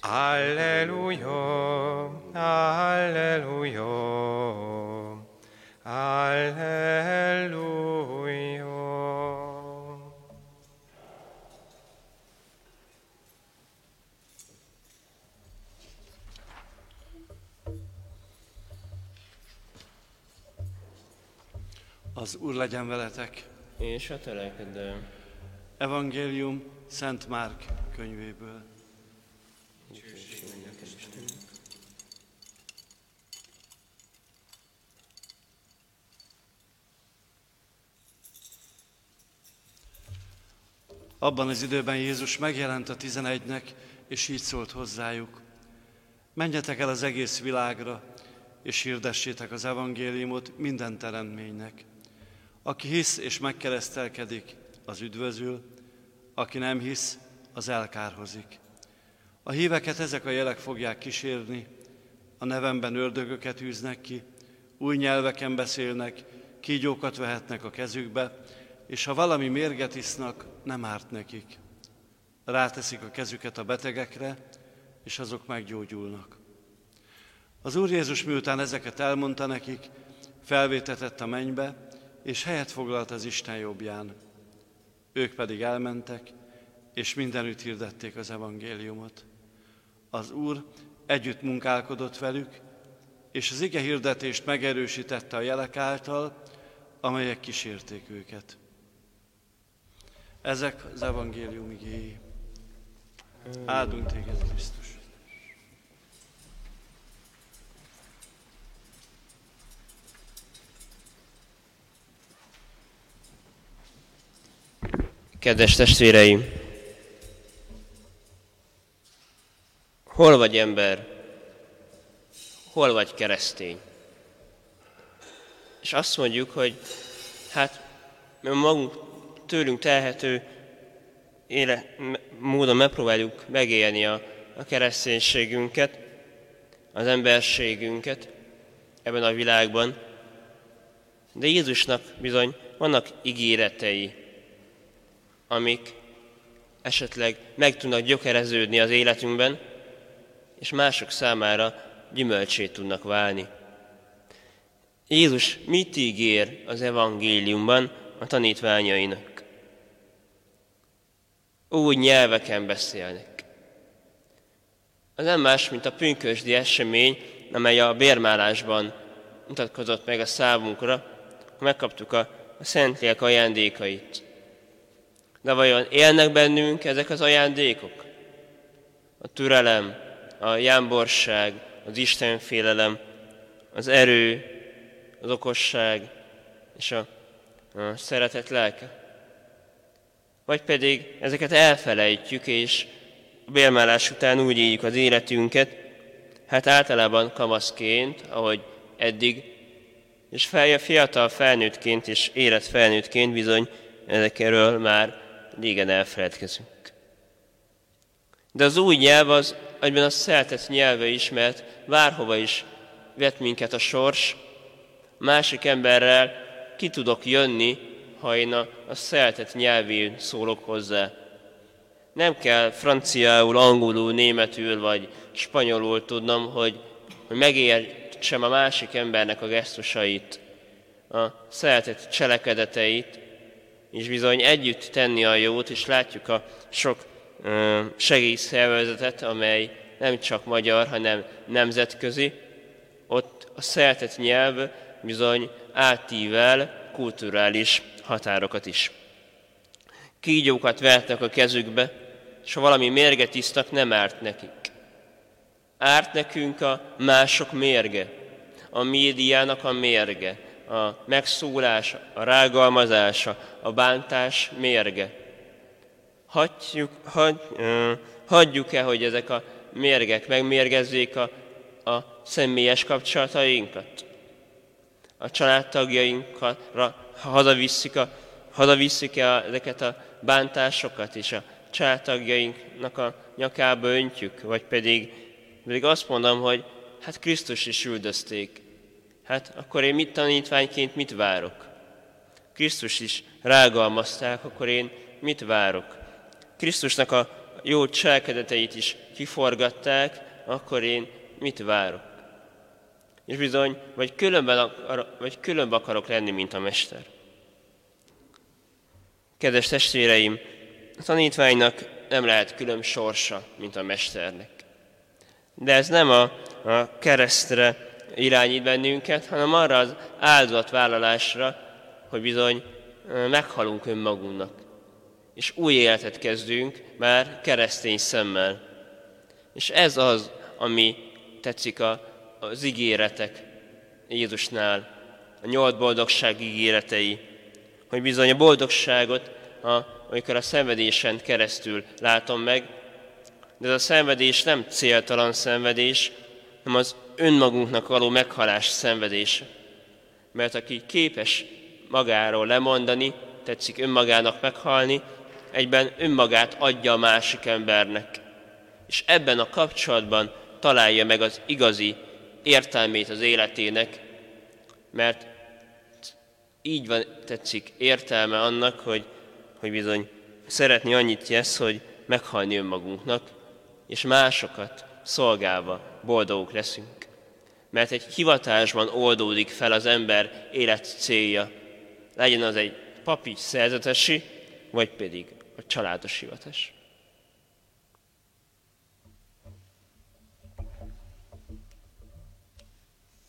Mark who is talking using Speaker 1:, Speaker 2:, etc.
Speaker 1: Alleluja, Alleluja, Alleluja.
Speaker 2: Az Úr legyen veletek.
Speaker 3: És a te lelkeddel.
Speaker 2: Evangélium Szent Márk könyvéből. Abban az időben Jézus megjelent a tizenegynek, és így szólt hozzájuk. Menjetek el az egész világra, és hirdessétek az evangéliumot minden teremtménynek. Aki hisz és megkeresztelkedik, az üdvözül, aki nem hisz, az elkárhozik. A híveket ezek a jelek fogják kísérni, a nevemben ördögöket űznek ki, új nyelveken beszélnek, kígyókat vehetnek a kezükbe, és ha valami mérget isznak, nem árt nekik. Ráteszik a kezüket a betegekre, és azok meggyógyulnak. Az Úr Jézus miután ezeket elmondta nekik, felvétetett a mennybe, és helyet foglalt az Isten jobbján. Ők pedig elmentek, és mindenütt hirdették az evangéliumot. Az Úr együtt munkálkodott velük, és az ige hirdetést megerősítette a jelek által, amelyek kísérték őket. Ezek az evangélium igéi. Áldunk téged, Krisztus!
Speaker 3: Kedves testvéreim! Hol vagy ember? Hol vagy keresztény? És azt mondjuk, hogy hát magunk tőlünk telhető éle, módon megpróbáljuk megélni a, a kereszténységünket, az emberségünket ebben a világban. De Jézusnak bizony vannak ígéretei, amik esetleg meg tudnak gyökereződni az életünkben, és mások számára gyümölcsét tudnak válni. Jézus mit ígér az evangéliumban a tanítványainak? Új nyelveken beszélnek. Az nem más, mint a pünkösdi esemény, amely a bérmálásban mutatkozott meg a számunkra, megkaptuk a, a Szentlélek ajándékait. De vajon élnek bennünk ezek az ajándékok? A türelem, a jámborság, az Istenfélelem, az erő, az okosság és a, a szeretet lelke? Vagy pedig ezeket elfelejtjük, és a bélmálás után úgy éljük az életünket, hát általában kamaszként, ahogy eddig, és fiatal felnőttként és élet felnőttként bizony ezekről már régen elfeledkezünk. De az új nyelv az egyben a szeltett nyelve is, mert bárhova is vet minket a sors, másik emberrel ki tudok jönni, ha én a, a szeltett nyelvén szólok hozzá. Nem kell franciául, angolul, németül vagy spanyolul tudnom, hogy, hogy megértsem a másik embernek a gesztusait, a szeretett cselekedeteit, és bizony együtt tenni a jót, és látjuk a sok segélyszervezetet, amely nem csak magyar, hanem nemzetközi, ott a szeretett nyelv bizony átível kulturális határokat is. Kígyókat vertek a kezükbe, és ha valami mérget isztak, nem árt nekik. Árt nekünk a mások mérge, a médiának a mérge, a megszólás, a rágalmazása, a bántás mérge. Hagyjuk, hagy, hagyjuk-e, hogy ezek a mérgek megmérgezzék a, a személyes kapcsolatainkat? A családtagjainkra hazaviszik, a, hazaviszik-e ezeket a bántásokat, és a családtagjainknak a nyakába öntjük, vagy pedig, pedig azt mondom, hogy hát Krisztus is üldözték, Hát akkor én mit tanítványként mit várok? Krisztus is rágalmazták, akkor én mit várok? Krisztusnak a, jó cselekedeteit is kiforgatták, akkor én mit várok? És bizony, vagy különben, vagy különben akarok lenni, mint a Mester. Kedves testvéreim, a tanítványnak nem lehet külön sorsa, mint a Mesternek. De ez nem a, a keresztre irányít bennünket, hanem arra az áldozatvállalásra, hogy bizony meghalunk önmagunknak. És új életet kezdünk, már keresztény szemmel. És ez az, ami tetszik a, az ígéretek Jézusnál, a nyolc boldogság ígéretei, hogy bizony a boldogságot, a, amikor a szenvedésen keresztül látom meg, de ez a szenvedés nem céltalan szenvedés, hanem az önmagunknak való meghalás szenvedése. Mert aki képes magáról lemondani, tetszik önmagának meghalni, egyben önmagát adja a másik embernek. És ebben a kapcsolatban találja meg az igazi értelmét az életének, mert így van, tetszik értelme annak, hogy, hogy bizony szeretni annyit jesz, hogy meghalni önmagunknak, és másokat szolgálva boldogok leszünk. Mert egy hivatásban oldódik fel az ember élet célja. Legyen az egy papi szerzetesi, vagy pedig a családos hivatás.